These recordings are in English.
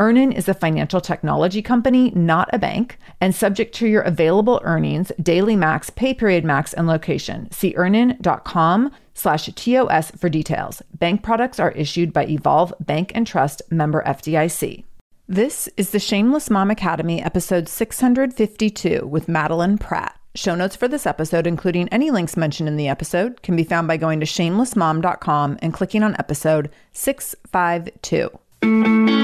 EarnIn is a financial technology company, not a bank, and subject to your available earnings, daily max, pay period max, and location. See earnin.com slash TOS for details. Bank products are issued by Evolve Bank and Trust member FDIC. This is the Shameless Mom Academy, episode 652 with Madeline Pratt. Show notes for this episode, including any links mentioned in the episode, can be found by going to shamelessmom.com and clicking on episode 652.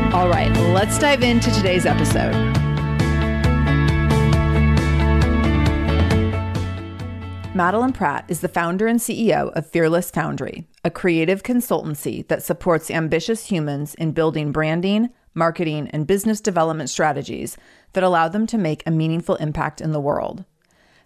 All right, let's dive into today's episode. Madeline Pratt is the founder and CEO of Fearless Foundry, a creative consultancy that supports ambitious humans in building branding, marketing, and business development strategies that allow them to make a meaningful impact in the world.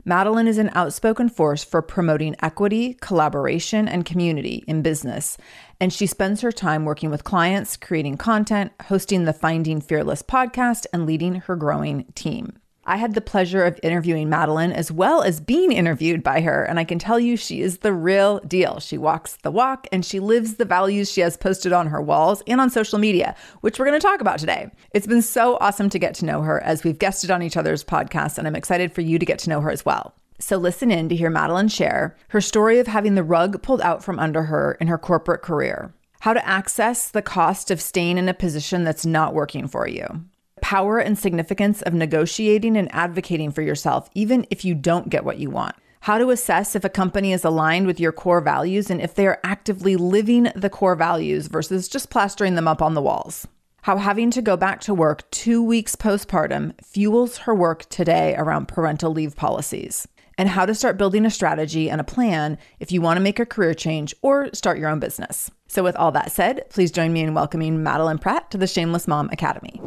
Madeline is an outspoken force for promoting equity, collaboration, and community in business, and she spends her time working with clients, creating content, hosting the Finding Fearless podcast, and leading her growing team. I had the pleasure of interviewing Madeline as well as being interviewed by her, and I can tell you she is the real deal. She walks the walk and she lives the values she has posted on her walls and on social media, which we're going to talk about today. It's been so awesome to get to know her as we've guested on each other's podcasts, and I'm excited for you to get to know her as well. So listen in to hear Madeline share her story of having the rug pulled out from under her in her corporate career, how to access the cost of staying in a position that's not working for you power and significance of negotiating and advocating for yourself, even if you don't get what you want. How to assess if a company is aligned with your core values and if they are actively living the core values versus just plastering them up on the walls. How having to go back to work two weeks postpartum fuels her work today around parental leave policies. And how to start building a strategy and a plan if you want to make a career change or start your own business. So, with all that said, please join me in welcoming Madeline Pratt to the Shameless Mom Academy.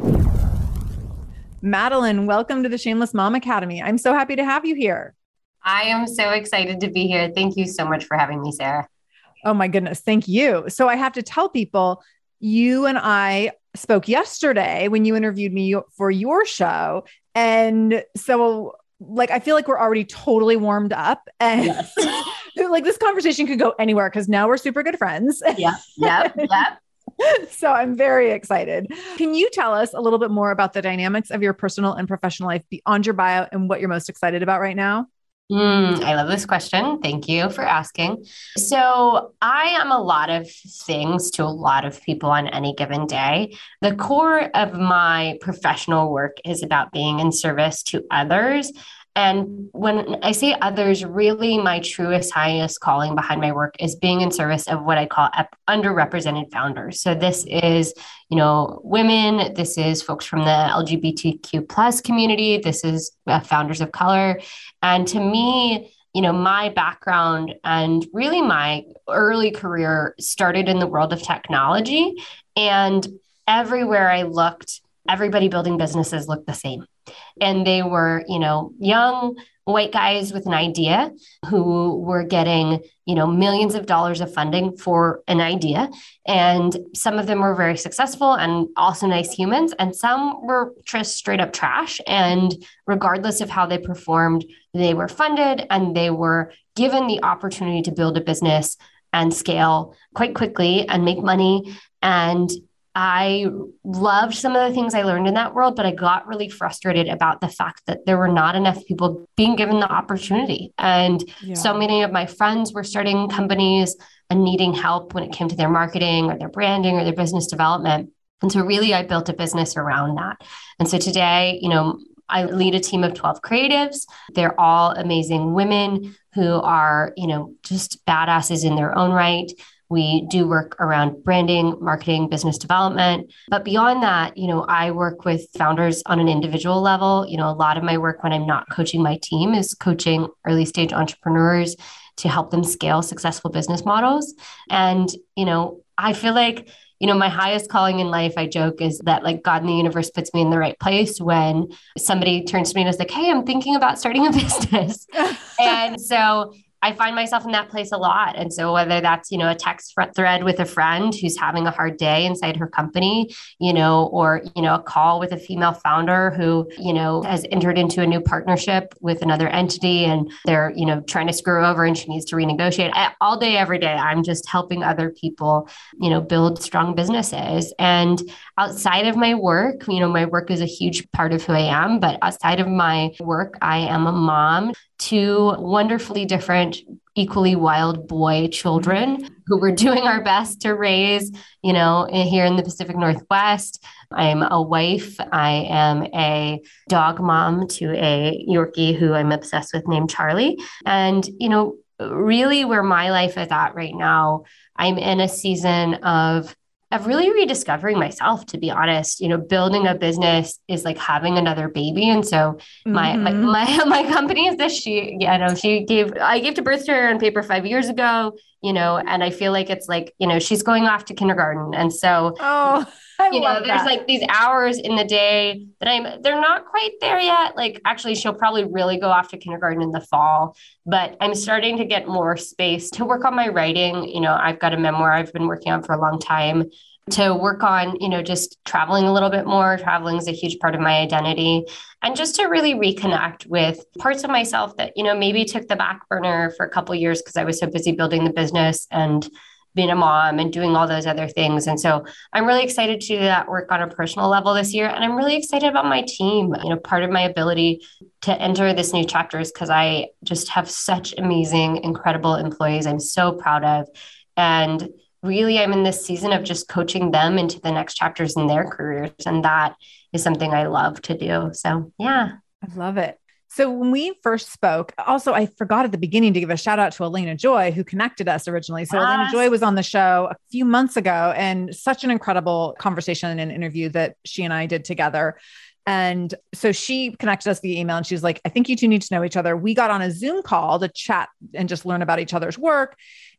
Madeline, welcome to the Shameless Mom Academy. I'm so happy to have you here. I am so excited to be here. Thank you so much for having me, Sarah. Oh my goodness. Thank you. So I have to tell people you and I spoke yesterday when you interviewed me for your show. And so like I feel like we're already totally warmed up and yes. like this conversation could go anywhere because now we're super good friends. Yeah. Yeah. Yeah. so I'm very excited. Can you tell us a little bit more about the dynamics of your personal and professional life beyond your bio and what you're most excited about right now? Mm, I love this question. Thank you for asking. So, I am a lot of things to a lot of people on any given day. The core of my professional work is about being in service to others And when I say others, really my truest, highest calling behind my work is being in service of what I call underrepresented founders. So this is, you know, women. This is folks from the LGBTQ plus community. This is uh, founders of color. And to me, you know, my background and really my early career started in the world of technology. And everywhere I looked, everybody building businesses looked the same. And they were, you know, young white guys with an idea who were getting, you know, millions of dollars of funding for an idea. And some of them were very successful and also nice humans. And some were just straight up trash. And regardless of how they performed, they were funded and they were given the opportunity to build a business and scale quite quickly and make money. And I loved some of the things I learned in that world, but I got really frustrated about the fact that there were not enough people being given the opportunity. And yeah. so many of my friends were starting companies and needing help when it came to their marketing or their branding or their business development. And so, really, I built a business around that. And so, today, you know, I lead a team of 12 creatives. They're all amazing women who are, you know, just badasses in their own right. We do work around branding, marketing, business development. But beyond that, you know, I work with founders on an individual level. You know, a lot of my work when I'm not coaching my team is coaching early stage entrepreneurs to help them scale successful business models. And, you know, I feel like you know, my highest calling in life, I joke, is that like God in the universe puts me in the right place when somebody turns to me and is like, Hey, I'm thinking about starting a business. and so I find myself in that place a lot. And so whether that's, you know, a text thread with a friend who's having a hard day inside her company, you know, or, you know, a call with a female founder who, you know, has entered into a new partnership with another entity and they're, you know, trying to screw over and she needs to renegotiate all day, every day. I'm just helping other people, you know, build strong businesses. And outside of my work, you know, my work is a huge part of who I am, but outside of my work, I am a mom to wonderfully different, equally wild boy children who we're doing our best to raise, you know, here in the Pacific Northwest. I'm a wife. I am a dog mom to a Yorkie who I'm obsessed with named Charlie. And, you know, really where my life is at right now, I'm in a season of of really rediscovering myself to be honest. You know building a business is like having another baby. And so my mm-hmm. my, my my company is this she yeah know she gave i gave to birth to her on paper five years ago you know and i feel like it's like you know she's going off to kindergarten and so oh I you know, there's that. like these hours in the day that I'm, they're not quite there yet. Like, actually, she'll probably really go off to kindergarten in the fall, but I'm starting to get more space to work on my writing. You know, I've got a memoir I've been working on for a long time to work on, you know, just traveling a little bit more. Traveling is a huge part of my identity. And just to really reconnect with parts of myself that, you know, maybe took the back burner for a couple years because I was so busy building the business and being a mom and doing all those other things. And so I'm really excited to do that work on a personal level this year. And I'm really excited about my team. You know, part of my ability to enter this new chapter is because I just have such amazing, incredible employees I'm so proud of. And really I'm in this season of just coaching them into the next chapters in their careers. And that is something I love to do. So, yeah. I love it. So when we first spoke, also I forgot at the beginning to give a shout out to Elena Joy who connected us originally. So yes. Elena ah. Joy was on the show a few months ago and such an incredible conversation and interview that she and I did together. And so she connected us via email and she was like, I think you two need to know each other. We got on a Zoom call to chat and just learn about each other's work.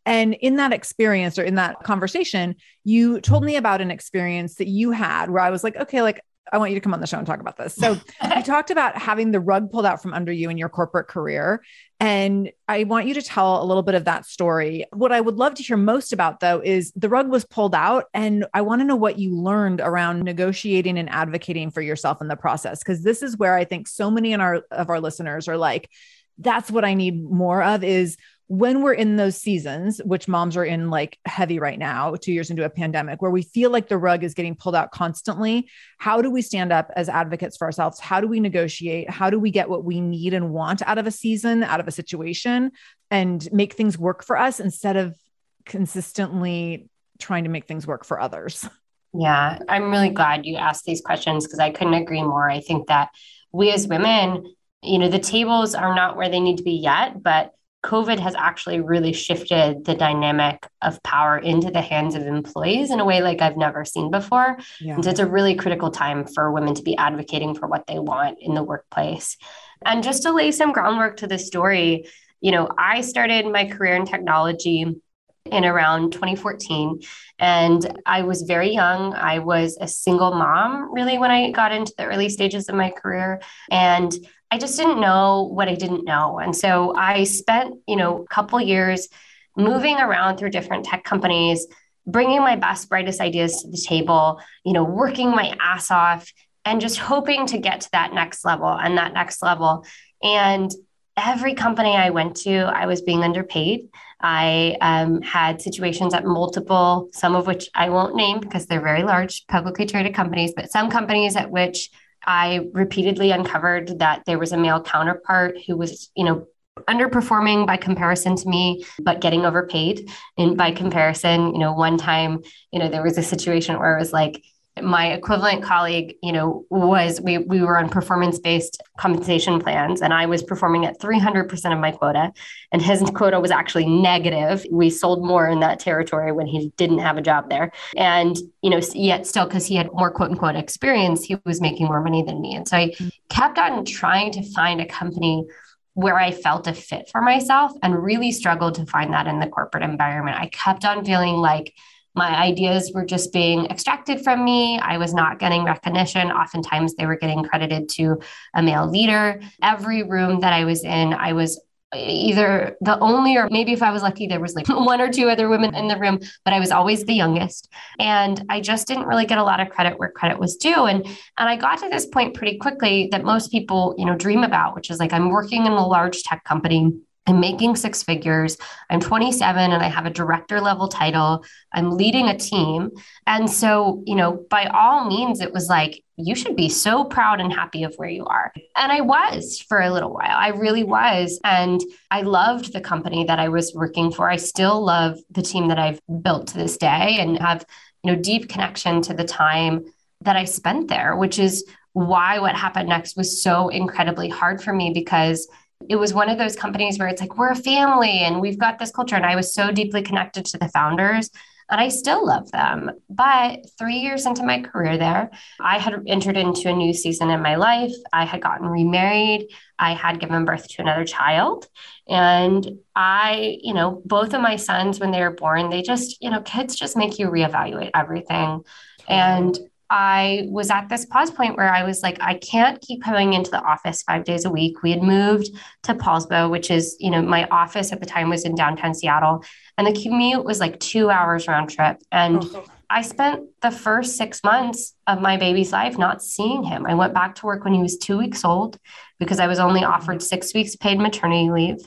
And in that experience or in that conversation, you told me about an experience that you had where I was like, okay, like I want you to come on the show and talk about this. So you talked about having the rug pulled out from under you in your corporate career. And I want you to tell a little bit of that story. What I would love to hear most about, though, is the rug was pulled out. And I want to know what you learned around negotiating and advocating for yourself in the process. Because this is where I think so many in our, of our listeners are like, that's what I need more of is when we're in those seasons, which moms are in like heavy right now, two years into a pandemic, where we feel like the rug is getting pulled out constantly, how do we stand up as advocates for ourselves? How do we negotiate? How do we get what we need and want out of a season, out of a situation, and make things work for us instead of consistently trying to make things work for others? Yeah, I'm really glad you asked these questions because I couldn't agree more. I think that we as women, you know, the tables are not where they need to be yet, but COVID has actually really shifted the dynamic of power into the hands of employees in a way like I've never seen before. Yeah. And so it's a really critical time for women to be advocating for what they want in the workplace. And just to lay some groundwork to the story, you know, I started my career in technology in around 2014 and I was very young. I was a single mom really when I got into the early stages of my career and I just didn't know what I didn't know. And so I spent, you know, a couple years moving around through different tech companies, bringing my best, brightest ideas to the table, you know, working my ass off and just hoping to get to that next level and that next level. And every company I went to, I was being underpaid. I um, had situations at multiple, some of which I won't name because they're very large publicly traded companies, but some companies at which I repeatedly uncovered that there was a male counterpart who was, you know, underperforming by comparison to me, but getting overpaid. And by comparison, you know, one time, you know, there was a situation where it was like, my equivalent colleague, you know, was we we were on performance based compensation plans, and I was performing at 300% of my quota, and his quota was actually negative. We sold more in that territory when he didn't have a job there, and you know, yet still because he had more quote unquote experience, he was making more money than me, and so I kept on trying to find a company where I felt a fit for myself, and really struggled to find that in the corporate environment. I kept on feeling like my ideas were just being extracted from me. I was not getting recognition. Oftentimes, they were getting credited to a male leader. Every room that I was in, I was either the only or maybe if I was lucky there was like one or two other women in the room but I was always the youngest and I just didn't really get a lot of credit where credit was due and and I got to this point pretty quickly that most people you know dream about which is like I'm working in a large tech company I'm making six figures. I'm 27 and I have a director level title. I'm leading a team. And so, you know, by all means, it was like, you should be so proud and happy of where you are. And I was for a little while. I really was. And I loved the company that I was working for. I still love the team that I've built to this day and have, you know, deep connection to the time that I spent there, which is why what happened next was so incredibly hard for me because it was one of those companies where it's like we're a family and we've got this culture. And i was so deeply connected to the founders and i still love them. But three years into my career there i had entered into a new season in my life. I had gotten remarried. I had given birth to another child. And i you know both of my sons when they were born they just you know kids just make you reevaluate everything. And I was at this pause point where I was like, I can't keep coming into the office five days a week. We had moved to Poulsbo, which is, you know, my office at the time was in downtown Seattle. And the commute was like two hours round trip. And oh. I spent the first six months of my baby's life not seeing him. I went back to work when he was two weeks old because I was only offered mm-hmm. six weeks paid maternity leave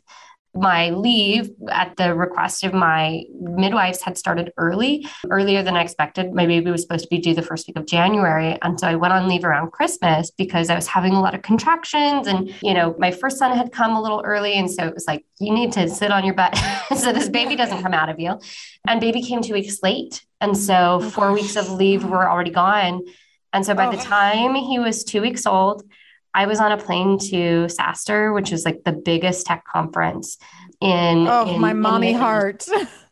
my leave at the request of my midwives had started early, earlier than I expected. My baby was supposed to be due the first week of January. And so I went on leave around Christmas because I was having a lot of contractions. And, you know, my first son had come a little early. And so it was like, you need to sit on your butt so this baby doesn't come out of you. And baby came two weeks late. And so oh, four weeks of leave were already gone. And so by the oh. time he was two weeks old, I was on a plane to SaaStr, which is like the biggest tech conference in. Oh, in, my mommy in heart.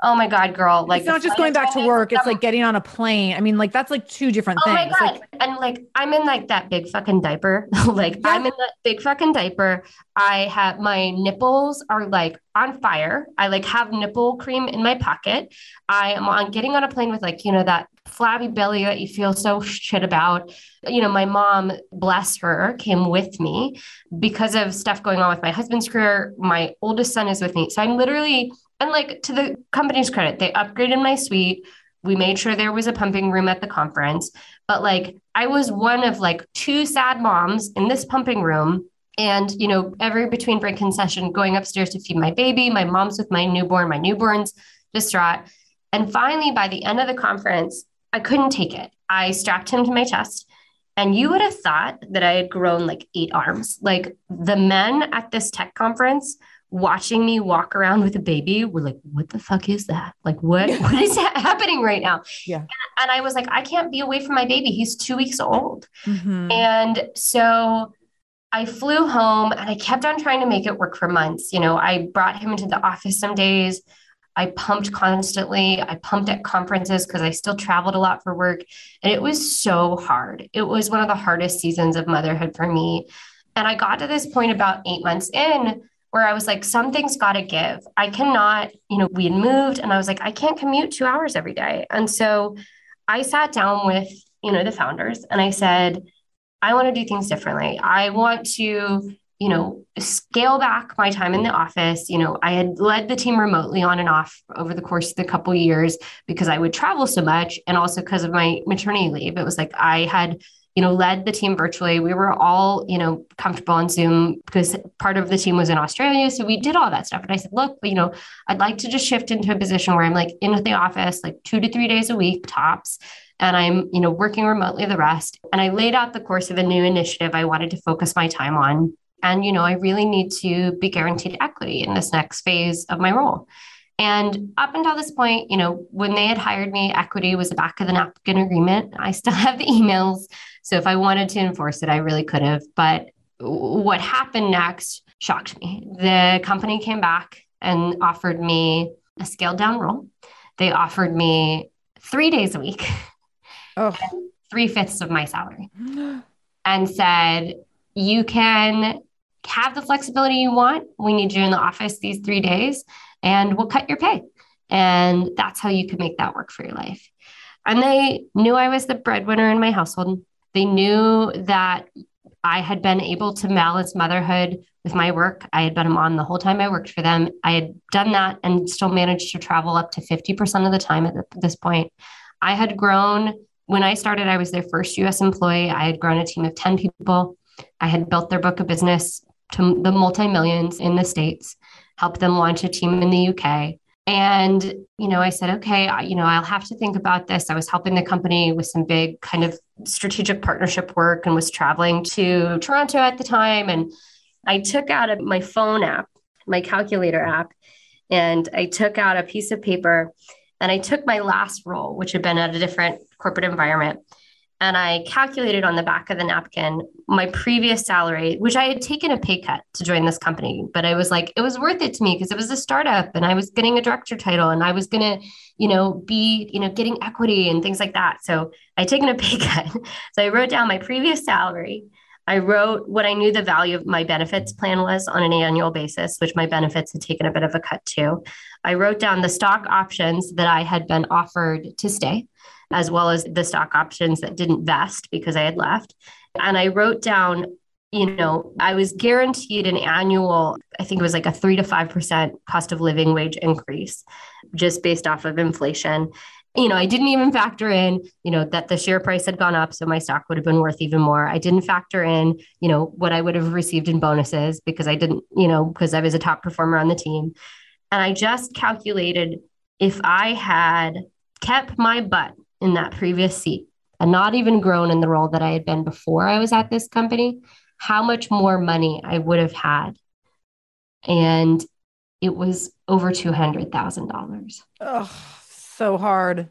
Oh my God, girl. Like, it's not just going back to work. It's like getting on a plane. I mean, like, that's like two different oh things. oh things. My God. Like, and like, I'm in like that big fucking diaper. like, yeah. I'm in that big fucking diaper. I have my nipples are like on fire. I like have nipple cream in my pocket. I am on getting on a plane with like, you know, that flabby belly that you feel so shit about. You know, my mom, bless her, came with me because of stuff going on with my husband's career. My oldest son is with me. So I'm literally and like to the company's credit, they upgraded my suite. We made sure there was a pumping room at the conference. But like I was one of like two sad moms in this pumping room. And, you know, every between break concession going upstairs to feed my baby, my mom's with my newborn, my newborn's distraught. And finally, by the end of the conference, I couldn't take it. I strapped him to my chest. And you would have thought that I had grown like eight arms. Like the men at this tech conference watching me walk around with a baby were like, what the fuck is that? Like, what, what is happening right now? Yeah. And I was like, I can't be away from my baby. He's two weeks old. Mm-hmm. And so I flew home and I kept on trying to make it work for months. You know, I brought him into the office some days. I pumped constantly. I pumped at conferences because I still traveled a lot for work. And it was so hard. It was one of the hardest seasons of motherhood for me. And I got to this point about eight months in where I was like, something's got to give. I cannot, you know, we had moved and I was like, I can't commute two hours every day. And so I sat down with, you know, the founders and I said, I want to do things differently. I want to, you know, scale back my time in the office. You know, I had led the team remotely on and off over the course of the couple years because I would travel so much and also because of my maternity leave. It was like I had you know, led the team virtually. We were all, you know, comfortable on Zoom because part of the team was in Australia. So we did all that stuff. And I said, look, you know, I'd like to just shift into a position where I'm like in the office, like two to three days a week tops. And I'm, you know, working remotely the rest. And I laid out the course of a new initiative I wanted to focus my time on. And, you know, I really need to be guaranteed equity in this next phase of my role. And up until this point, you know, when they had hired me, equity was the back of the napkin agreement. I still have the emails. So if I wanted to enforce it, I really could have. But what happened next shocked me. The company came back and offered me a scaled down role. They offered me three days a week, oh. three fifths of my salary, and said, You can have the flexibility you want. We need you in the office these three days and we'll cut your pay. And that's how you can make that work for your life. And they knew I was the breadwinner in my household. They knew that I had been able to balance motherhood with my work. I had been a mom the whole time I worked for them. I had done that and still managed to travel up to 50% of the time at this point. I had grown, when I started, I was their first US employee. I had grown a team of 10 people. I had built their book of business to the multi millions in the States helped them launch a team in the UK. And, you know, I said, okay, you know, I'll have to think about this. I was helping the company with some big kind of strategic partnership work and was traveling to Toronto at the time. And I took out my phone app, my calculator app, and I took out a piece of paper and I took my last role, which had been at a different corporate environment and I calculated on the back of the napkin my previous salary, which I had taken a pay cut to join this company, but I was like, it was worth it to me because it was a startup and I was getting a director title and I was going to, you know, be, you know, getting equity and things like that. So I taken a pay cut. so I wrote down my previous salary. I wrote what I knew the value of my benefits plan was on an annual basis, which my benefits had taken a bit of a cut too. I wrote down the stock options that I had been offered to stay as mm-hmm. well as the stock options that didn't vest because I had left. And I wrote down, you know, I was guaranteed an annual, I think it was like a three to 5% cost of living wage increase just based off of inflation. You know, I didn't even factor in, you know, that the share price had gone up. So my stock would have been worth even more. I didn't factor in, you know, what I would have received in bonuses because I didn't, you know, because I was a top performer on the team. And I just calculated if I had kept my butt in that previous seat and not even grown in the role that I had been before I was at this company, how much more money I would have had. And it was over $200,000. Oh, so hard.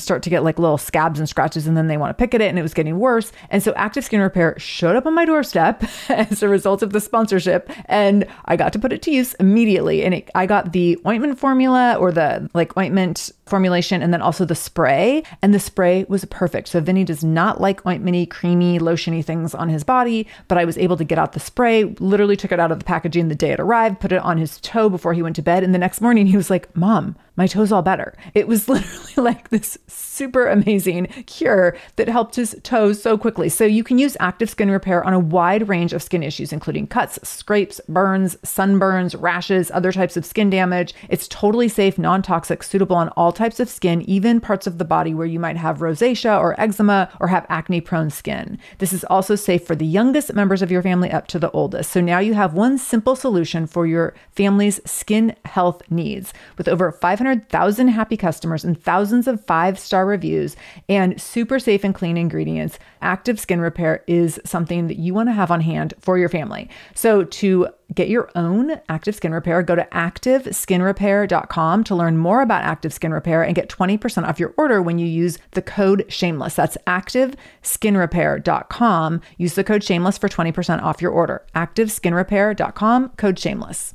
start to get like little scabs and scratches and then they want to pick at it and it was getting worse. And so active skin repair showed up on my doorstep as a result of the sponsorship and I got to put it to use immediately. And it, I got the ointment formula or the like ointment formulation and then also the spray. And the spray was perfect. So Vinny does not like ointmenty, creamy, lotiony things on his body, but I was able to get out the spray, literally took it out of the packaging the day it arrived, put it on his toe before he went to bed. And the next morning he was like, Mom, my toes all better. It was literally like this super amazing cure that helped his toes so quickly. So you can use active skin repair on a wide range of skin issues, including cuts, scrapes, burns, sunburns, rashes, other types of skin damage. It's totally safe, non toxic, suitable on all types of skin, even parts of the body where you might have rosacea or eczema or have acne prone skin. This is also safe for the youngest members of your family up to the oldest. So now you have one simple solution for your family's skin health needs. With over 500,000 happy customers and thousands of five star reviews and super safe and clean ingredients, Active Skin Repair is something that you want to have on hand for your family. So to get your own active skin repair, go to activeskinrepair.com to learn more about active skin repair and get 20% off your order when you use the code shameless. That's activeskinrepair.com. Use the code shameless for 20% off your order. activeskinrepair.com, code shameless.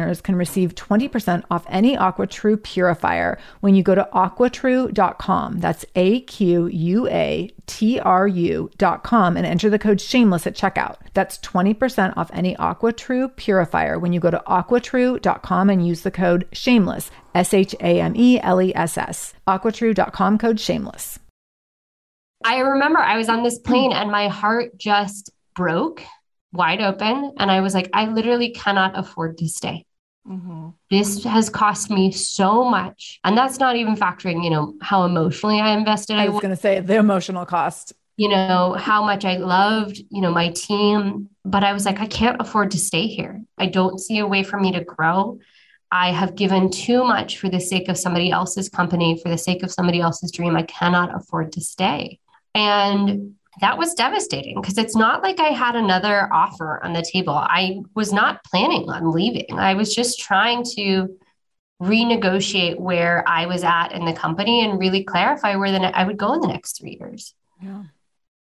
listeners can receive 20% off any AquaTrue purifier when you go to aquatrue.com. That's A Q U A T R U.com and enter the code shameless at checkout. That's 20% off any AquaTrue purifier when you go to aquatrue.com and use the code shameless, S H A M E L E S S. Aquatrue.com code shameless. I remember I was on this plane and my heart just broke wide open. And I was like, I literally cannot afford to stay. Mm-hmm. This has cost me so much. And that's not even factoring, you know, how emotionally I invested. I was going to say the emotional cost. You know, how much I loved, you know, my team. But I was like, I can't afford to stay here. I don't see a way for me to grow. I have given too much for the sake of somebody else's company, for the sake of somebody else's dream. I cannot afford to stay. And that was devastating because it's not like I had another offer on the table. I was not planning on leaving. I was just trying to renegotiate where I was at in the company and really clarify where the ne- I would go in the next three years. Yeah.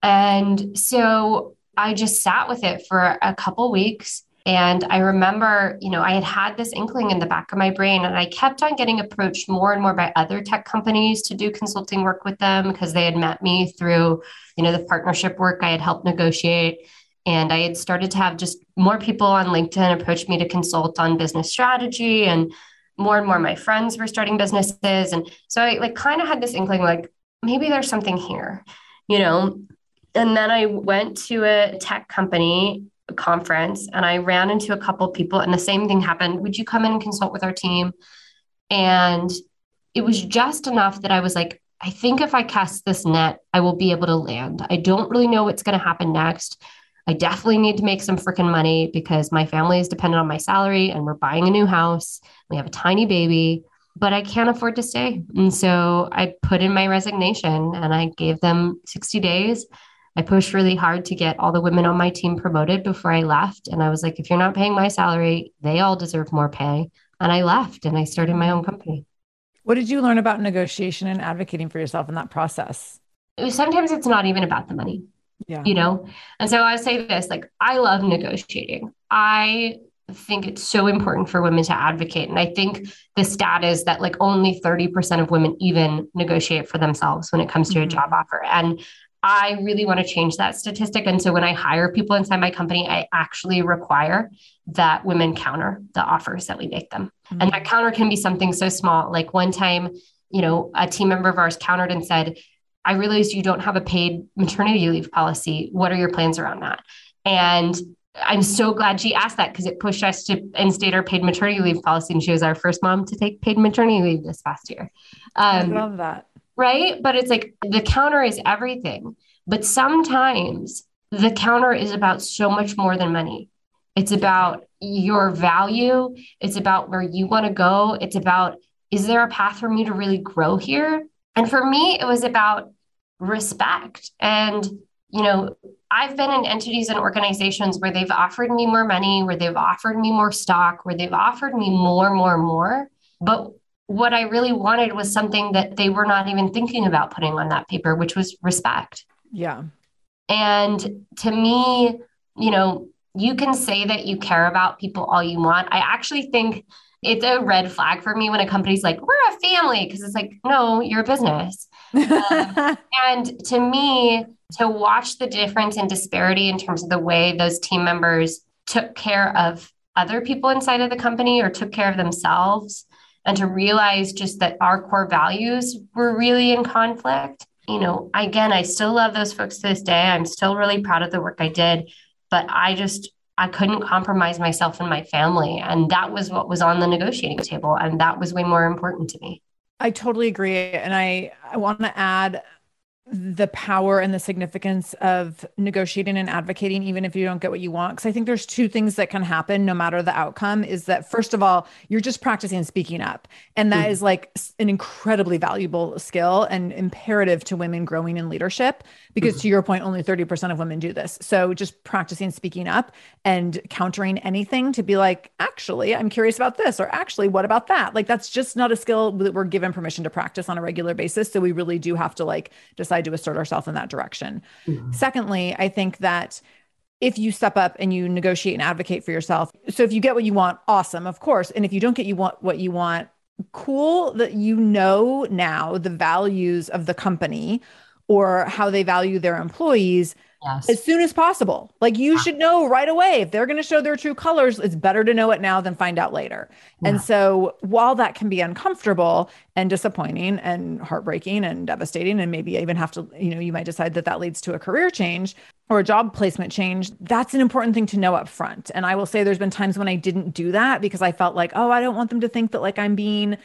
And so I just sat with it for a couple weeks and I remember, you know, I had had this inkling in the back of my brain, and I kept on getting approached more and more by other tech companies to do consulting work with them because they had met me through, you know, the partnership work I had helped negotiate. And I had started to have just more people on LinkedIn approach me to consult on business strategy, and more and more my friends were starting businesses. And so I like kind of had this inkling like, maybe there's something here, you know. And then I went to a tech company conference and I ran into a couple people and the same thing happened. Would you come in and consult with our team? And it was just enough that I was like, I think if I cast this net, I will be able to land. I don't really know what's going to happen next. I definitely need to make some freaking money because my family is dependent on my salary and we're buying a new house. We have a tiny baby, but I can't afford to stay. And so I put in my resignation and I gave them 60 days I pushed really hard to get all the women on my team promoted before I left. And I was like, if you're not paying my salary, they all deserve more pay. And I left and I started my own company. What did you learn about negotiation and advocating for yourself in that process? Sometimes it's not even about the money. Yeah. You know? And so I say this like, I love negotiating. I think it's so important for women to advocate. And I think the stat is that like only 30% of women even negotiate for themselves when it comes to mm-hmm. a job offer. And I really want to change that statistic. And so when I hire people inside my company, I actually require that women counter the offers that we make them. Mm-hmm. And that counter can be something so small. Like one time, you know, a team member of ours countered and said, I realized you don't have a paid maternity leave policy. What are your plans around that? And I'm so glad she asked that because it pushed us to instate our paid maternity leave policy. And she was our first mom to take paid maternity leave this past year. Um, I love that right? But it's like the counter is everything. But sometimes the counter is about so much more than money. It's about your value, it's about where you want to go, it's about is there a path for me to really grow here? And for me, it was about respect. And, you know, I've been in entities and organizations where they've offered me more money, where they've offered me more stock, where they've offered me more, more, more. But what I really wanted was something that they were not even thinking about putting on that paper, which was respect. Yeah. And to me, you know, you can say that you care about people all you want. I actually think it's a red flag for me when a company's like, we're a family, because it's like, no, you're a business. um, and to me, to watch the difference and disparity in terms of the way those team members took care of other people inside of the company or took care of themselves and to realize just that our core values were really in conflict. You know, again, I still love those folks to this day. I'm still really proud of the work I did, but I just I couldn't compromise myself and my family. And that was what was on the negotiating table. And that was way more important to me. I totally agree. And I, I want to add the power and the significance of negotiating and advocating even if you don't get what you want. Because i think there's two things that can happen no matter the outcome is that first of all you're just practicing speaking up. And that mm. is like an incredibly valuable skill and imperative to women growing in leadership because mm. to your point only 30% of women do this so just practicing speaking up and countering anything to be like actually i'm curious about this or actually what about that like that's just not a skill that we're given permission to practice on a regular basis so we really do have to like decide decide to assert ourselves in that direction. Mm-hmm. Secondly, I think that if you step up and you negotiate and advocate for yourself, so if you get what you want, awesome, of course. And if you don't get you want what you want, cool that you know now the values of the company or how they value their employees yes. as soon as possible. Like you yeah. should know right away if they're going to show their true colors, it's better to know it now than find out later. Yeah. And so while that can be uncomfortable and disappointing and heartbreaking and devastating and maybe even have to, you know, you might decide that that leads to a career change or a job placement change, that's an important thing to know up front. And I will say there's been times when I didn't do that because I felt like, oh, I don't want them to think that like I'm being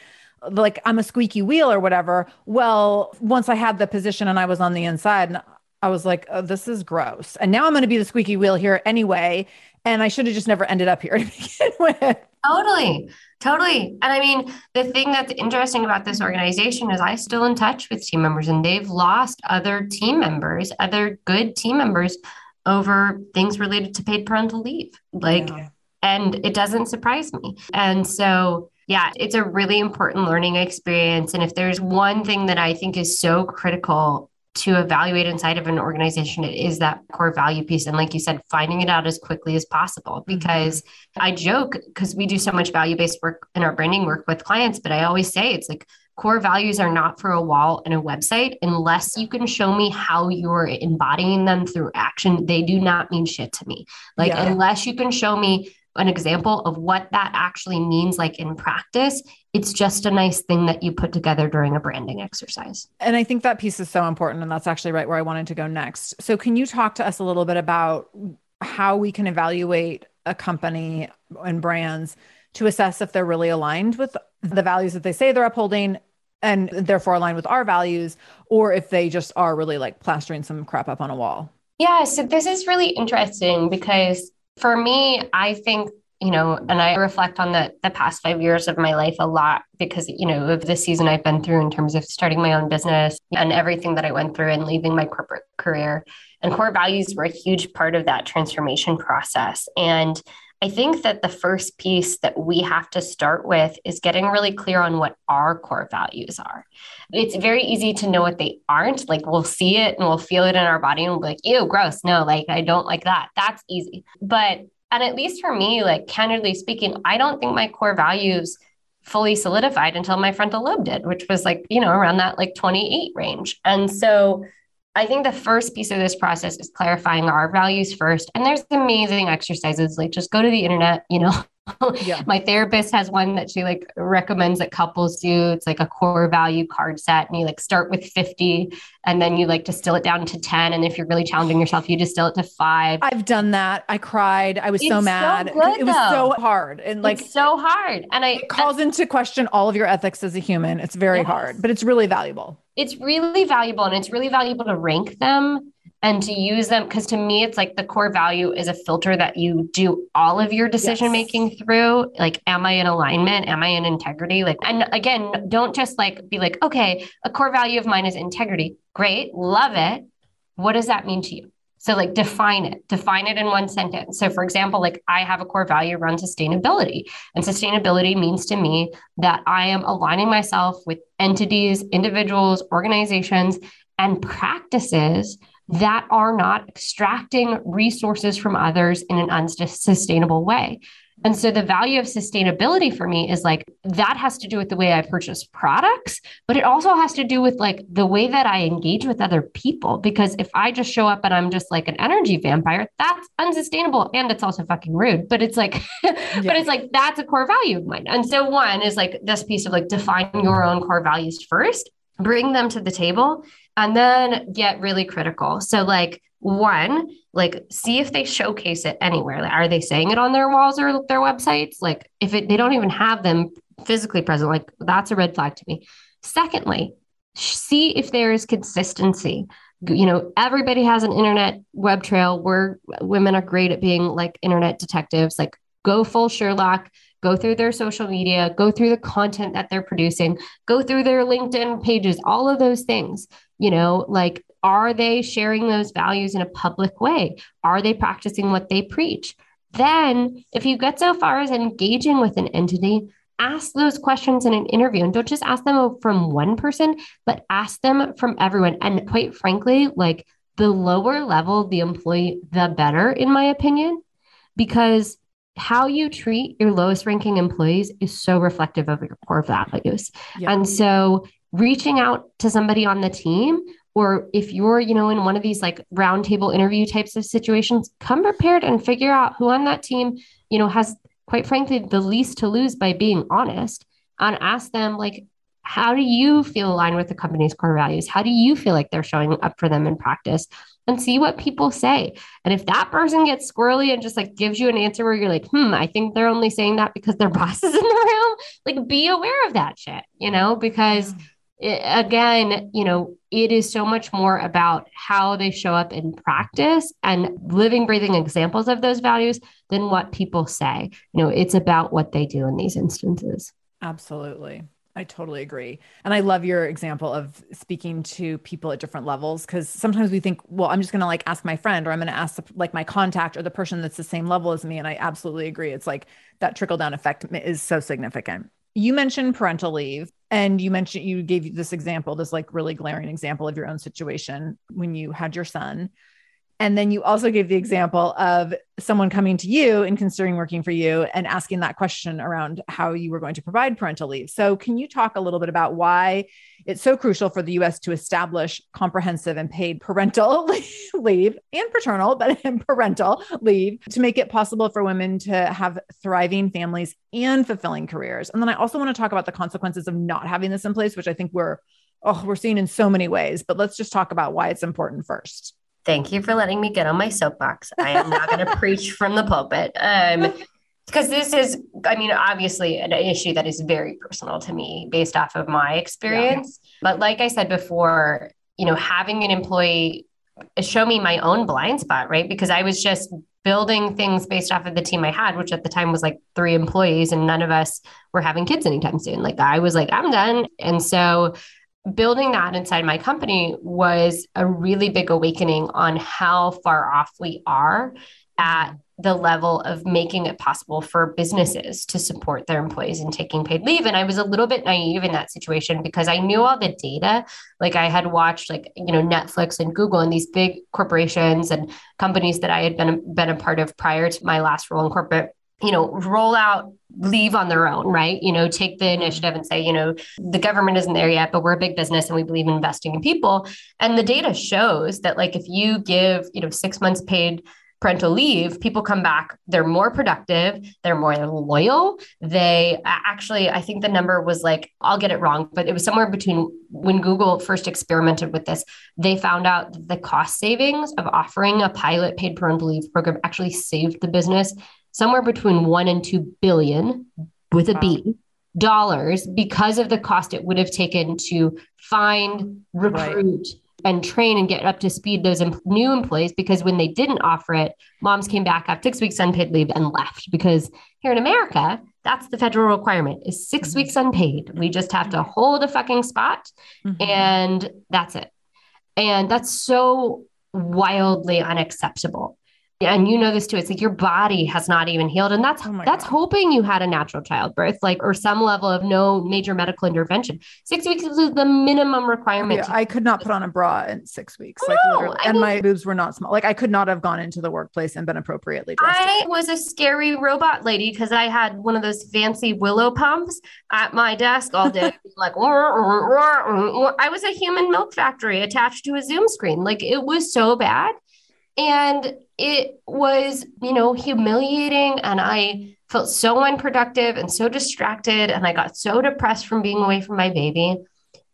like I'm a squeaky wheel or whatever. Well, once I had the position and I was on the inside, and I was like, oh, this is gross. And now I'm going to be the squeaky wheel here anyway. And I should have just never ended up here to begin with. Totally. Totally. And I mean, the thing that's interesting about this organization is I'm still in touch with team members and they've lost other team members, other good team members over things related to paid parental leave. Like, yeah. and it doesn't surprise me. And so, yeah, it's a really important learning experience. And if there's one thing that I think is so critical to evaluate inside of an organization it is that core value piece and like you said finding it out as quickly as possible mm-hmm. because mm-hmm. i joke because we do so much value based work in our branding work with clients but i always say it's like core values are not for a wall and a website unless you can show me how you're embodying them through action they do not mean shit to me like yeah. unless you can show me an example of what that actually means like in practice it's just a nice thing that you put together during a branding exercise. And i think that piece is so important and that's actually right where i wanted to go next. So can you talk to us a little bit about how we can evaluate a company and brands to assess if they're really aligned with the values that they say they're upholding and therefore aligned with our values or if they just are really like plastering some crap up on a wall? Yeah so this is really interesting because for me, I think you know, and I reflect on the the past five years of my life a lot because you know of the season I've been through in terms of starting my own business and everything that I went through and leaving my corporate career. And core values were a huge part of that transformation process. And I think that the first piece that we have to start with is getting really clear on what our core values are. It's very easy to know what they aren't. Like we'll see it and we'll feel it in our body and we'll be like, ew, gross. No, like I don't like that. That's easy. But, and at least for me, like candidly speaking, I don't think my core values fully solidified until my frontal lobe did, which was like, you know, around that like 28 range. And so I think the first piece of this process is clarifying our values first. And there's amazing exercises like just go to the internet, you know, yeah. my therapist has one that she like recommends that couples do. It's like a core value card set. And you like start with 50 and then you like distill it down to 10. And if you're really challenging yourself, you distill it to five. I've done that. I cried. I was it's so mad. So good, it was though. so hard. And like it's so hard. And I it calls into question all of your ethics as a human. It's very yes. hard, but it's really valuable. It's really valuable. And it's really valuable to rank them and to use them because to me it's like the core value is a filter that you do all of your decision making yes. through. Like am i in alignment? Am i in integrity? Like and again don't just like be like okay a core value of mine is integrity. Great love it. What does that mean to you? So like define it. Define it in one sentence. So for example like i have a core value around sustainability and sustainability means to me that i am aligning myself with entities individuals organizations and practices that are not extracting resources from others in an unsustainable way. And so the value of sustainability for me is like that has to do with the way I purchase products, but it also has to do with like the way that I engage with other people. Because if I just show up and I'm just like an energy vampire, that's unsustainable and it's also fucking rude. But it's like, yeah. but it's like that's a core value of mine. And so one is like this piece of like define your own core values first, bring them to the table, and then get really critical. So, like, one, like, see if they showcase it anywhere. Like, are they saying it on their walls or their websites? Like, if it, they don't even have them physically present, like, that's a red flag to me. Secondly, see if there is consistency. You know, everybody has an internet web trail where women are great at being like internet detectives. Like, go full Sherlock go through their social media, go through the content that they're producing, go through their LinkedIn pages, all of those things. You know, like, are they sharing those values in a public way? Are they practicing what they preach? Then, if you get so far as engaging with an entity, ask those questions in an interview and don't just ask them from one person, but ask them from everyone. And quite frankly, like the lower level the employee, the better, in my opinion, because how you treat your lowest ranking employees is so reflective of your core values. Yeah. And so reaching out to somebody on the team or if you're you know in one of these like roundtable interview types of situations come prepared and figure out who on that team you know has quite frankly the least to lose by being honest and ask them like how do you feel aligned with the company's core values how do you feel like they're showing up for them in practice and see what people say and if that person gets squirrely and just like gives you an answer where you're like hmm i think they're only saying that because their boss is in the room like be aware of that shit you know because it, again, you know, it is so much more about how they show up in practice and living, breathing examples of those values than what people say. You know, it's about what they do in these instances. Absolutely. I totally agree. And I love your example of speaking to people at different levels because sometimes we think, well, I'm just going to like ask my friend or I'm going to ask like my contact or the person that's the same level as me. And I absolutely agree. It's like that trickle down effect is so significant. You mentioned parental leave and you mentioned you gave this example, this like really glaring example of your own situation when you had your son. And then you also gave the example of someone coming to you and considering working for you and asking that question around how you were going to provide parental leave. So, can you talk a little bit about why it's so crucial for the US to establish comprehensive and paid parental leave and paternal, but parental leave to make it possible for women to have thriving families and fulfilling careers? And then I also want to talk about the consequences of not having this in place, which I think we're oh, we're seeing in so many ways, but let's just talk about why it's important first. Thank you for letting me get on my soapbox. I am not going to preach from the pulpit. Um, because this is, I mean, obviously an issue that is very personal to me based off of my experience. Yeah. But like I said before, you know, having an employee show me my own blind spot, right? Because I was just building things based off of the team I had, which at the time was like three employees, and none of us were having kids anytime soon. Like I was like, I'm done. And so building oh. that inside my company was a really big awakening on how far off we are at mm-hmm. the level of making it possible for businesses to support their employees in taking paid leave. And i was a little bit naive in that situation because i knew all the data. Like i had watched like you know netflix and google and these big corporations and companies that i had been been a part of prior to my last role in corporate you know, roll out leave on their own, right? You know, take the mm-hmm. initiative and say, you know, the government isn't there yet, but we're a big business and we believe in investing in people. And the data shows that like if you give, you know, 6 months paid parental leave, people come back, they're more productive, they're more loyal. They actually, I think the number was like, I'll get it wrong, but it was somewhere between when Google first experimented with this, they found out that the cost savings of offering a pilot paid parental leave program actually saved the business somewhere between one and two billion with a wow. B dollars because of the cost it would have taken to find, recruit, right and train and get up to speed those em- new employees because when they didn't offer it, moms came back after six weeks unpaid leave and left because here in America, that's the federal requirement is 6 mm-hmm. weeks unpaid. We just have to mm-hmm. hold a fucking spot mm-hmm. and that's it. And that's so wildly unacceptable and you know this too it's like your body has not even healed and that's oh that's God. hoping you had a natural childbirth like or some level of no major medical intervention. Six weeks is the minimum requirement yeah, i could not put on a bra in six weeks like no, literally and mean, my boobs were not small like i could not have gone into the workplace and been appropriately dressed. I was a scary robot lady because i had one of those fancy willow pumps at my desk all day like i was a human milk factory attached to a zoom screen like it was so bad. And it was, you know, humiliating. And I felt so unproductive and so distracted. And I got so depressed from being away from my baby.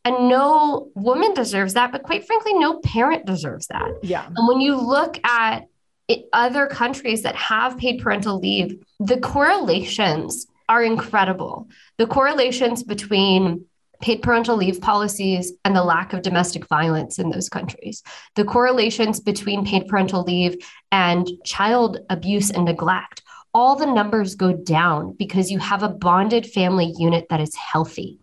And no woman deserves that. But quite frankly, no parent deserves that. Yeah. And when you look at it, other countries that have paid parental leave, the correlations are incredible. The correlations between paid parental leave policies and the lack of domestic violence in those countries, the correlations between paid parental leave and child abuse and neglect. All the numbers go down because you have a bonded family unit that is healthy.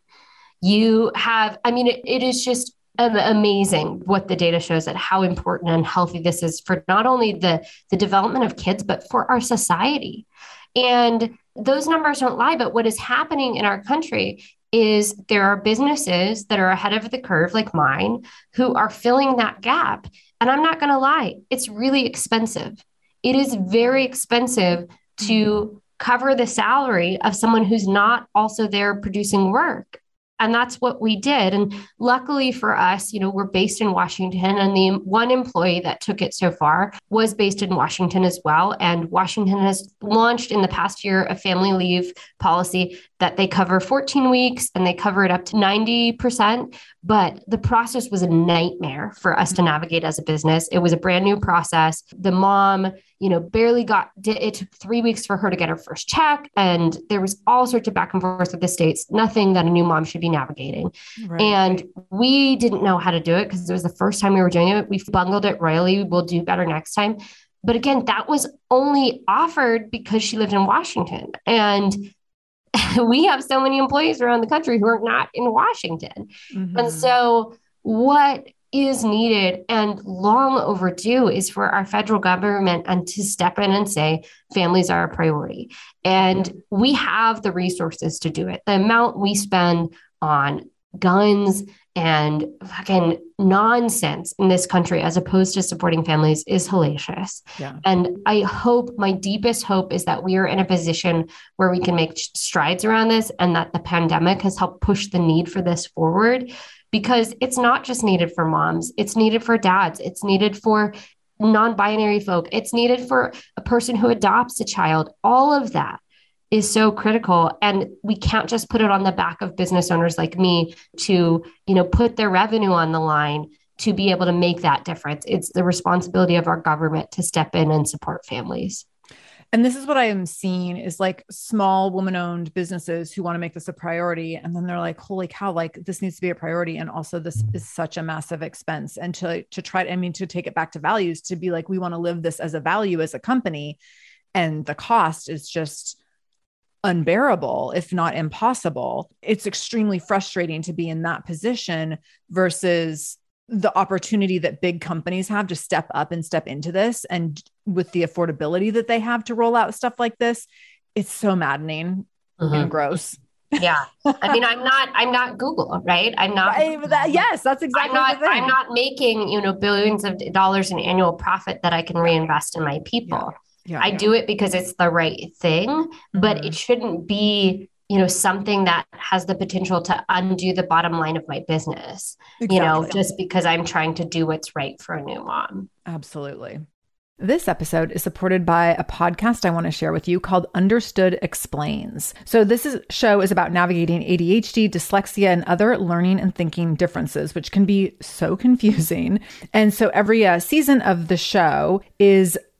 You have, I mean, it, it is just amazing what the data shows that how important and healthy this is for not only the the development of kids but for our society and those numbers don't lie but what is happening in our country is there are businesses that are ahead of the curve, like mine, who are filling that gap. And I'm not going to lie, it's really expensive. It is very expensive to cover the salary of someone who's not also there producing work. And that's what we did. And luckily for us, you know, we're based in Washington, and the one employee that took it so far was based in Washington as well. And Washington has launched in the past year a family leave policy that they cover 14 weeks and they cover it up to 90%. But the process was a nightmare for us to mm-hmm. navigate as a business. It was a brand new process. The mom, you know, barely got it took three weeks for her to get her first check. And there was all sorts of back and forth with the states, nothing that a new mom should be navigating. Right. And we didn't know how to do it because it was the first time we were doing it. We bungled it royally. We'll do better next time. But again, that was only offered because she lived in Washington. And we have so many employees around the country who are not in Washington. Mm-hmm. And so, what is needed and long overdue is for our federal government and to step in and say families are a priority and we have the resources to do it the amount we spend on guns and fucking nonsense in this country as opposed to supporting families is hellacious. Yeah. And I hope my deepest hope is that we are in a position where we can make strides around this and that the pandemic has helped push the need for this forward because it's not just needed for moms, it's needed for dads, it's needed for non binary folk, it's needed for a person who adopts a child, all of that is so critical and we can't just put it on the back of business owners like me to you know put their revenue on the line to be able to make that difference it's the responsibility of our government to step in and support families and this is what I am seeing is like small woman owned businesses who want to make this a priority. And then they're like, holy cow, like this needs to be a priority. And also this is such a massive expense. And to, to try, I mean, to take it back to values, to be like, we want to live this as a value as a company. And the cost is just unbearable, if not impossible. It's extremely frustrating to be in that position versus the opportunity that big companies have to step up and step into this. And with the affordability that they have to roll out stuff like this, it's so maddening mm-hmm. and gross. yeah i mean i'm not i'm not google right i'm not right, that, yes that's exactly i'm not i'm not making you know billions of dollars in annual profit that i can reinvest in my people Yeah. I do it because it's the right thing, mm-hmm. but it shouldn't be you know something that has the potential to undo the bottom line of my business exactly. you know just because i'm trying to do what's right for a new mom absolutely this episode is supported by a podcast I want to share with you called Understood Explains. So, this is, show is about navigating ADHD, dyslexia, and other learning and thinking differences, which can be so confusing. And so, every uh, season of the show is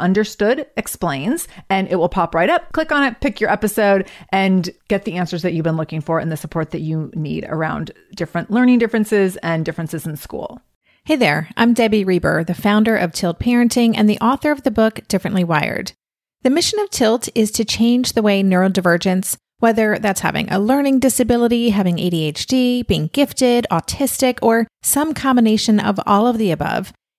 Understood Explains, and it will pop right up. Click on it, pick your episode, and get the answers that you've been looking for and the support that you need around different learning differences and differences in school. Hey there, I'm Debbie Reber, the founder of Tilt Parenting and the author of the book Differently Wired. The mission of Tilt is to change the way neurodivergence, whether that's having a learning disability, having ADHD, being gifted, autistic, or some combination of all of the above,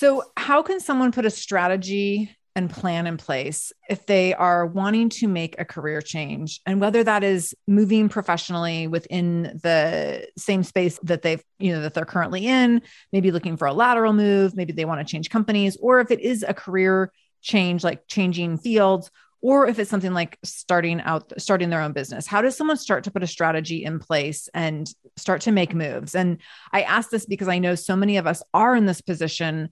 So, how can someone put a strategy and plan in place if they are wanting to make a career change? And whether that is moving professionally within the same space that they've you know that they're currently in maybe looking for a lateral move maybe they want to change companies or if it is a career change like changing fields or if it's something like starting out starting their own business how does someone start to put a strategy in place and start to make moves and i ask this because i know so many of us are in this position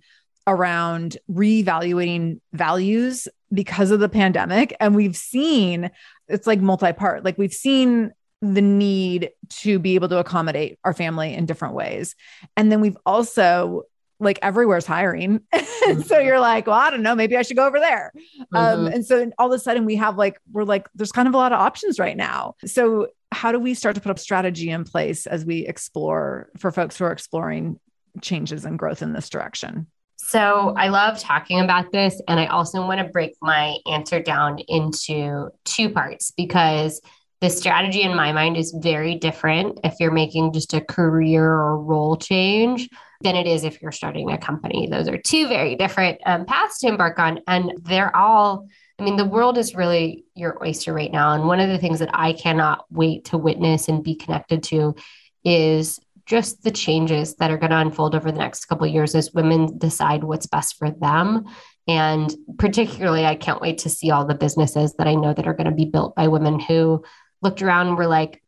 around reevaluating values because of the pandemic. And we've seen it's like multi part, like we've seen the need to be able to accommodate our family in different ways. And then we've also like everywhere's hiring. Mm-hmm. so you're like, well, I don't know, maybe I should go over there. Um, mm-hmm. Um, and so all of a sudden we have like, we're like, there's kind of a lot of options right now. So how do we start to put up strategy in place as we explore for folks who are exploring changes and growth in this direction? So I love talking about this. And I also want to break my answer down into two parts because the strategy in my mind is very different if you're making just a career or role change than it is if you're starting a company. Those are two very different um, paths to embark on. And they're all, I mean, the world is really your oyster right now. And one of the things that I cannot wait to witness and be connected to is just the changes that are going to unfold over the next couple of years as women decide what's best for them and particularly i can't wait to see all the businesses that i know that are going to be built by women who looked around and were like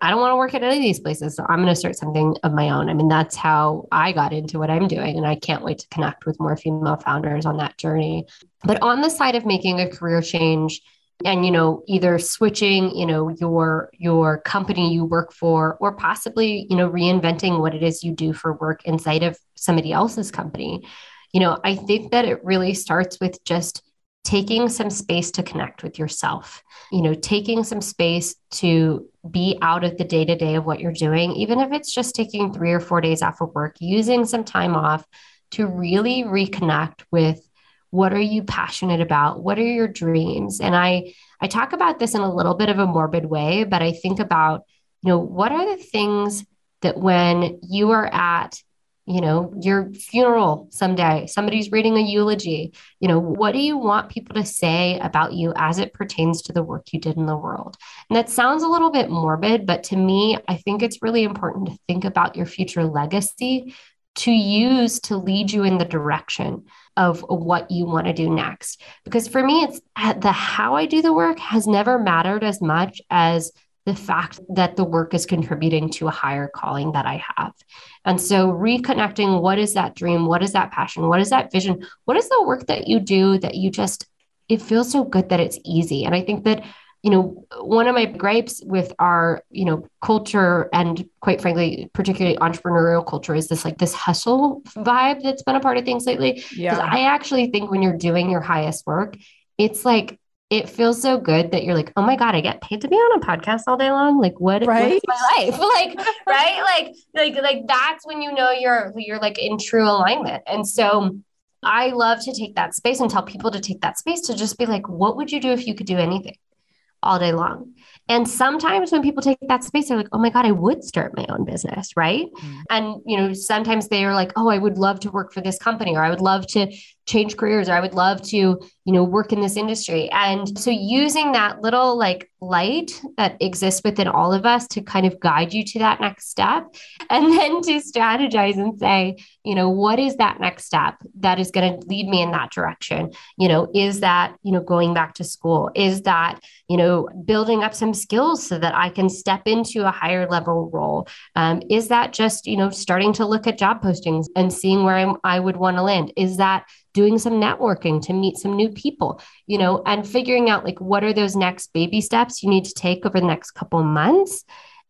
i don't want to work at any of these places so i'm going to start something of my own. I mean that's how i got into what i'm doing and i can't wait to connect with more female founders on that journey. But on the side of making a career change and you know either switching you know your your company you work for or possibly you know reinventing what it is you do for work inside of somebody else's company you know i think that it really starts with just taking some space to connect with yourself, you know, taking some space to be out of the day to day of what you're doing, even if it's just taking three or four days off of work, using some time off to really reconnect with what are you passionate about? What are your dreams? And i i talk about this in a little bit of a morbid way but i think about you know what are the things that when you are at you know your funeral someday somebody's reading a eulogy you know what do you want people to say about you as it pertains to the work you did in the world and that sounds a little bit morbid but to me i think it's really important to think about your future legacy to use to lead you in the direction of what you want to do next. Because for me, it's uh, the how I do the work has never mattered as much as the fact that the work is contributing to a higher calling that I have. And so, reconnecting what is that dream? What is that passion? What is that vision? What is the work that you do that you just, it feels so good that it's easy. And I think that you know, one of my gripes with our, you know, culture and quite frankly, particularly entrepreneurial culture is this like this hustle vibe that's been a part of things lately. Because yeah. I actually think when you're doing your highest work, it's like it feels so good that you're like, oh my God, I get paid to be on a podcast all day long. Like what, right? what is my life? like, right? Like, like, like that's when you know you're you're like in true alignment. And so I love to take that space and tell people to take that space to just be like, what would you do if you could do anything? all day long. And sometimes when people take that space, they're like, oh my God, I would start my own business. Right. Mm-hmm. And, you know, sometimes they are like, oh, I would love to work for this company or I would love to change careers or I would love to, you know, work in this industry. And so using that little like light that exists within all of us to kind of guide you to that next step and then to strategize and say, you know, what is that next step that is going to lead me in that direction? You know, is that, you know, going back to school? Is that, you know, building up some skills so that I can step into a higher level role? Um, is that just, you know, starting to look at job postings and seeing where I'm, I would want to land? Is that doing some networking to meet some new people, you know, and figuring out like what are those next baby steps you need to take over the next couple months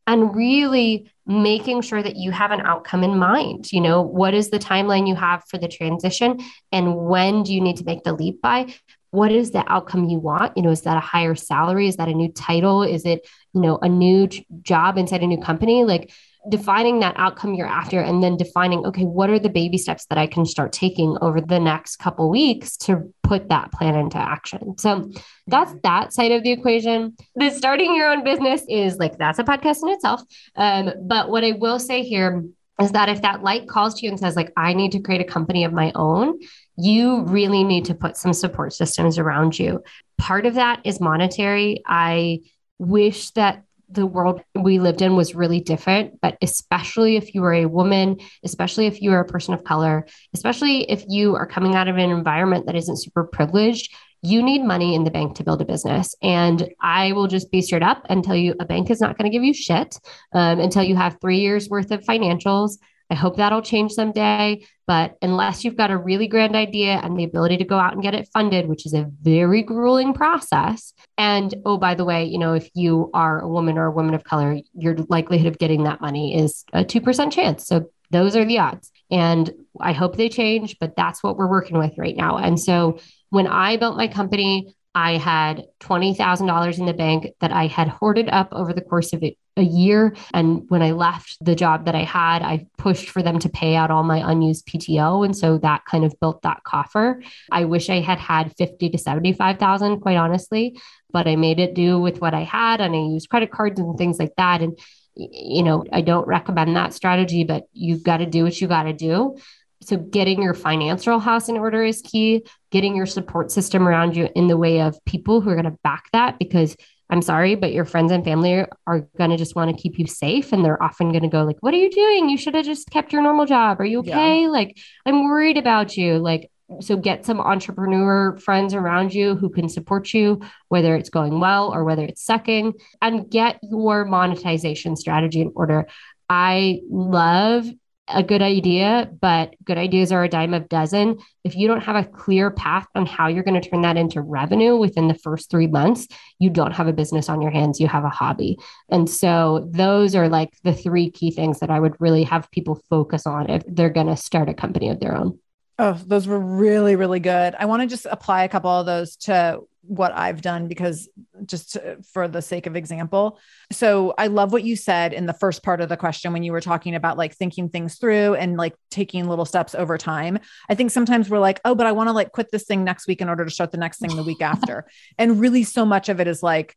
and really making sure that you have an outcome in mind. You know, what is the timeline you have for the transition and when do you need to make the leap by? What is the outcome you want? You know, is that a higher salary? Is that a new title? Is it, you know, a new job inside a new company? Like defining that outcome you're after and then defining okay what are the baby steps that i can start taking over the next couple weeks to put that plan into action? So that's mm-hmm. that side of the equation. The starting your own business is like that's a podcast in itself. Um, but what i will say here is that if that light calls to you and says like i need to create a company of my own you really need to put some support systems around you. Part of that is monetary. I wish that the world we lived in was really different, but especially if you are a woman, especially if you are a person of color, especially if you are coming out of an environment that isn't super privileged, you need money in the bank to build a business. And I will just be straight up and tell you a bank is not going to give you shit um, until you have three years worth of financials I hope that'll change someday. But unless you've got a really grand idea and the ability to go out and get it funded, which is a very grueling process. And oh, by the way, you know, if you are a woman or a woman of color, your likelihood of getting that money is a 2% chance. So those are the odds. And I hope they change, but that's what we're working with right now. And so when I built my company, I had $20,000 in the bank that I had hoarded up over the course of a year. And when I left the job that I had, I pushed for them to pay out all my unused PTO. And so that kind of built that coffer. I wish I had had 50 to 75,000, quite honestly, but I made it do with what I had and I used credit cards and things like that. And, you know, I don't recommend that strategy, but you've got to do what you got to do. So, getting your financial house in order is key, getting your support system around you in the way of people who are going to back that because I'm sorry, but your friends and family are going to just want to keep you safe. And they're often going to go, like, what are you doing? You should have just kept your normal job. Are you okay? Yeah. Like, I'm worried about you. Like, so get some entrepreneur friends around you who can support you, whether it's going well or whether it's sucking, and get your monetization strategy in order. I love a good idea, but good ideas are a dime a dozen. If you don't have a clear path on how you're going to turn that into revenue within the first three months, you don't have a business on your hands, you have a hobby. And so, those are like the three key things that I would really have people focus on if they're going to start a company of their own. Oh, those were really, really good. I want to just apply a couple of those to what I've done because just to, for the sake of example. So I love what you said in the first part of the question when you were talking about like thinking things through and like taking little steps over time. I think sometimes we're like, oh, but I want to like quit this thing next week in order to start the next thing the week after. and really, so much of it is like,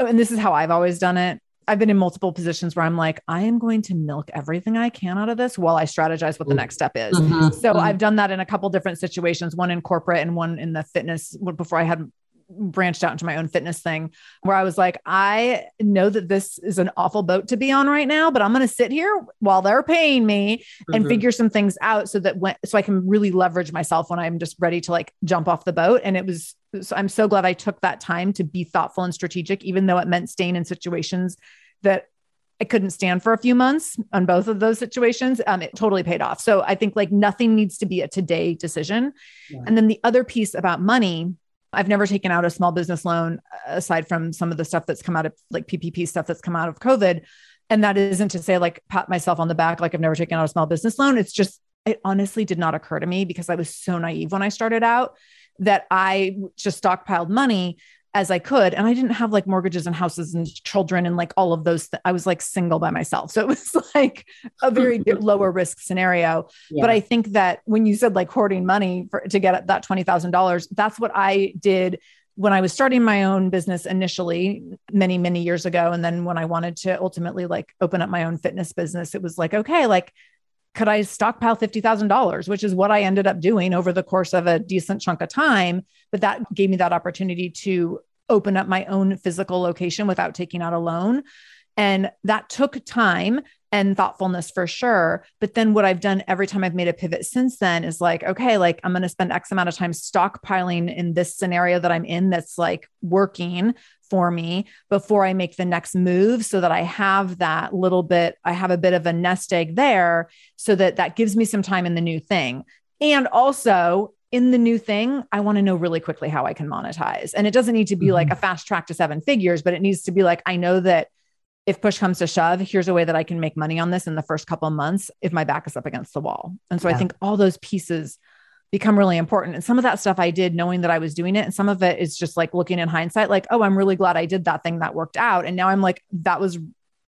oh, and this is how I've always done it. I've been in multiple positions where I'm like, I am going to milk everything I can out of this while I strategize what the next step is. Mm-hmm. So mm-hmm. I've done that in a couple different situations, one in corporate and one in the fitness before I had branched out into my own fitness thing where I was like, I know that this is an awful boat to be on right now, but I'm going to sit here while they're paying me mm-hmm. and figure some things out so that when, so I can really leverage myself when I'm just ready to like jump off the boat. And it was so I'm so glad I took that time to be thoughtful and strategic, even though it meant staying in situations that I couldn't stand for a few months on both of those situations. Um, it totally paid off. So I think like nothing needs to be a today decision. Yeah. And then the other piece about money, I've never taken out a small business loan uh, aside from some of the stuff that's come out of like PPP stuff that's come out of COVID. And that isn't to say like pat myself on the back, like I've never taken out a small business loan. It's just, it honestly did not occur to me because I was so naive when I started out that I just stockpiled money as I could. And I didn't have like mortgages and houses and children and like all of those. Th- I was like single by myself. So it was like a very lower risk scenario. Yeah. But I think that when you said like hoarding money for, to get that $20,000, that's what I did when I was starting my own business initially many, many years ago. And then when I wanted to ultimately like open up my own fitness business, it was like, okay, like could I stockpile $50,000, which is what I ended up doing over the course of a decent chunk of time. But that gave me that opportunity to open up my own physical location without taking out a loan. And that took time and thoughtfulness for sure. But then what I've done every time I've made a pivot since then is like, okay, like I'm going to spend X amount of time stockpiling in this scenario that I'm in that's like working for me before I make the next move so that I have that little bit, I have a bit of a nest egg there so that that gives me some time in the new thing. And also, in the new thing, I want to know really quickly how I can monetize. And it doesn't need to be mm-hmm. like a fast track to seven figures, but it needs to be like, I know that if push comes to shove, here's a way that I can make money on this in the first couple of months if my back is up against the wall. And so yeah. I think all those pieces become really important. And some of that stuff I did knowing that I was doing it. And some of it is just like looking in hindsight, like, oh, I'm really glad I did that thing that worked out. And now I'm like, that was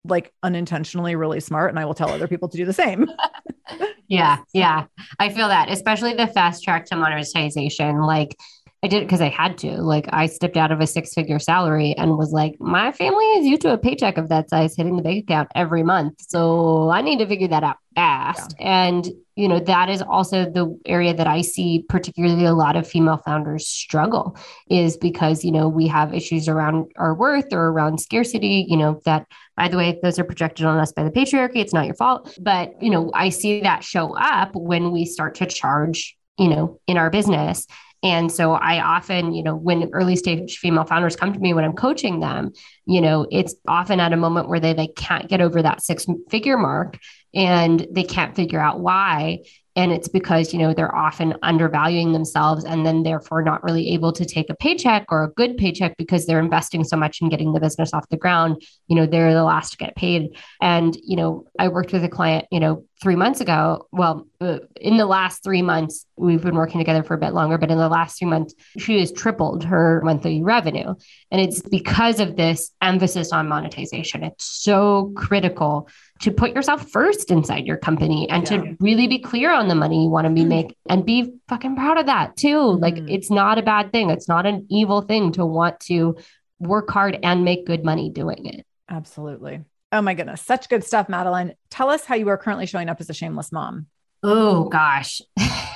like unintentionally really smart. And I will tell other people to do the same. yeah. Yeah. I feel that, especially the fast track to monetization. Like, I did it because I had to. Like I stepped out of a six figure salary and was like, my family is used to a paycheck of that size hitting the bank account every month. So I need to figure that out fast. Yeah. And, you know, that is also the area that I see particularly a lot of female founders struggle is because, you know, we have issues around our worth or around scarcity, you know, that by the way, those are projected on us by the patriarchy. It's not your fault. But, you know, I see that show up when we start to charge you know, in our business. And so I often, you know, when early stage female founders come to me when I'm coaching them, you know, it's often at a moment where they like can't get over that six figure mark and they can't figure out why. And it's because you know they're often undervaluing themselves and then therefore not really able to take a paycheck or a good paycheck because they're investing so much in getting the business off the ground. You know they're the last to get paid. And you know i worked with a client you know 3 months ago. Well uh, in the last 3 months we've been working together for a bit longer but in the last 3 months she has tripled her monthly revenue. And it's because of this emphasis on monetization. It's so critical to put yourself first inside your company and yeah. to really be clear on the money you want to be mm-hmm. make and be fucking proud of that too. Mm-hmm. Like it's not a bad thing. It's not an evil thing to want to work hard and make good money doing it. Absolutely. Oh my goodness. Such good stuff, Madeline. Tell us how you are currently showing up as a shameless mom. Oh gosh.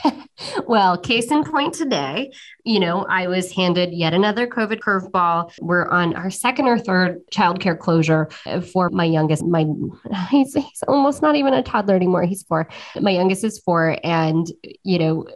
well, case in point today, you know, I was handed yet another COVID curveball. We're on our second or third childcare closure for my youngest. My he's, he's almost not even a toddler anymore. He's four. My youngest is four. And, you know,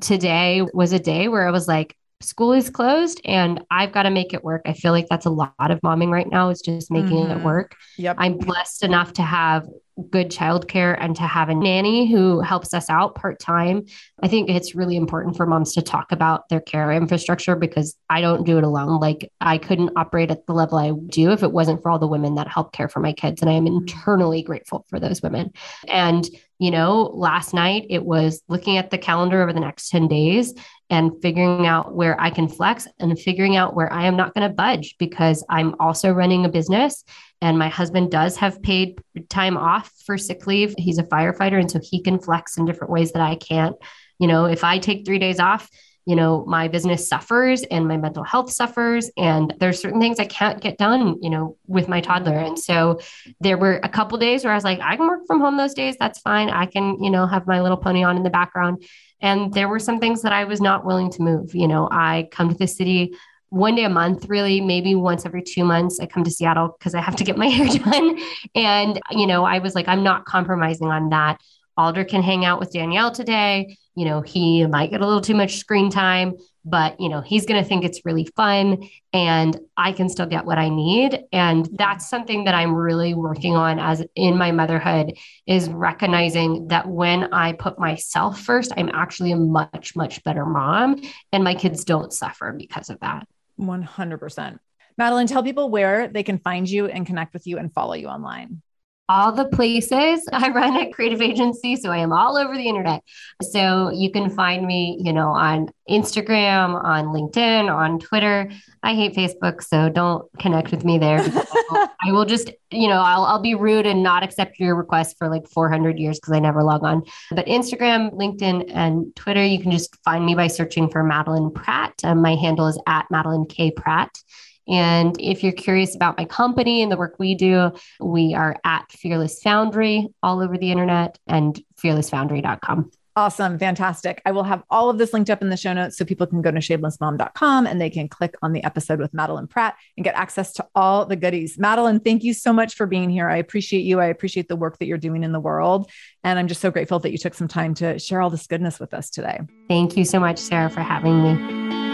today was a day where I was like, school is closed and I've got to make it work. I feel like that's a lot of momming right now is just making mm-hmm. it work. Yep. I'm blessed enough to have good childcare and to have a nanny who helps us out part time. I think it's really important for moms to talk about their care infrastructure because I don't do it alone. Like I couldn't operate at the level I do if it wasn't for all the women that help care for my kids. And I am internally grateful for those women. And you know, last night it was looking at the calendar over the next 10 days and figuring out where I can flex and figuring out where I am not going to budge because I'm also running a business and my husband does have paid time off for sick leave. He's a firefighter and so he can flex in different ways that I can't. You know, if I take 3 days off, you know my business suffers and my mental health suffers and there's certain things i can't get done you know with my toddler and so there were a couple days where i was like i can work from home those days that's fine i can you know have my little pony on in the background and there were some things that i was not willing to move you know i come to the city one day a month, really, maybe once every two months, I come to Seattle because I have to get my hair done. And, you know, I was like, I'm not compromising on that. Alder can hang out with Danielle today. You know, he might get a little too much screen time, but, you know, he's going to think it's really fun and I can still get what I need. And that's something that I'm really working on as in my motherhood is recognizing that when I put myself first, I'm actually a much, much better mom and my kids don't suffer because of that. 100%. Madeline, tell people where they can find you and connect with you and follow you online all the places. I run a creative agency, so I am all over the internet. So you can find me, you know, on Instagram, on LinkedIn, on Twitter. I hate Facebook, so don't connect with me there. I will just, you know, I'll, I'll be rude and not accept your request for like 400 years because I never log on. But Instagram, LinkedIn, and Twitter, you can just find me by searching for Madeline Pratt. Um, my handle is at Madeline K Pratt. And if you're curious about my company and the work we do, we are at Fearless Foundry all over the internet and fearlessfoundry.com. Awesome. Fantastic. I will have all of this linked up in the show notes so people can go to shamelessmom.com and they can click on the episode with Madeline Pratt and get access to all the goodies. Madeline, thank you so much for being here. I appreciate you. I appreciate the work that you're doing in the world. And I'm just so grateful that you took some time to share all this goodness with us today. Thank you so much, Sarah, for having me.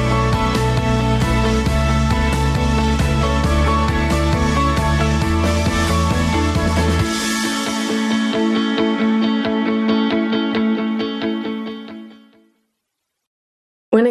When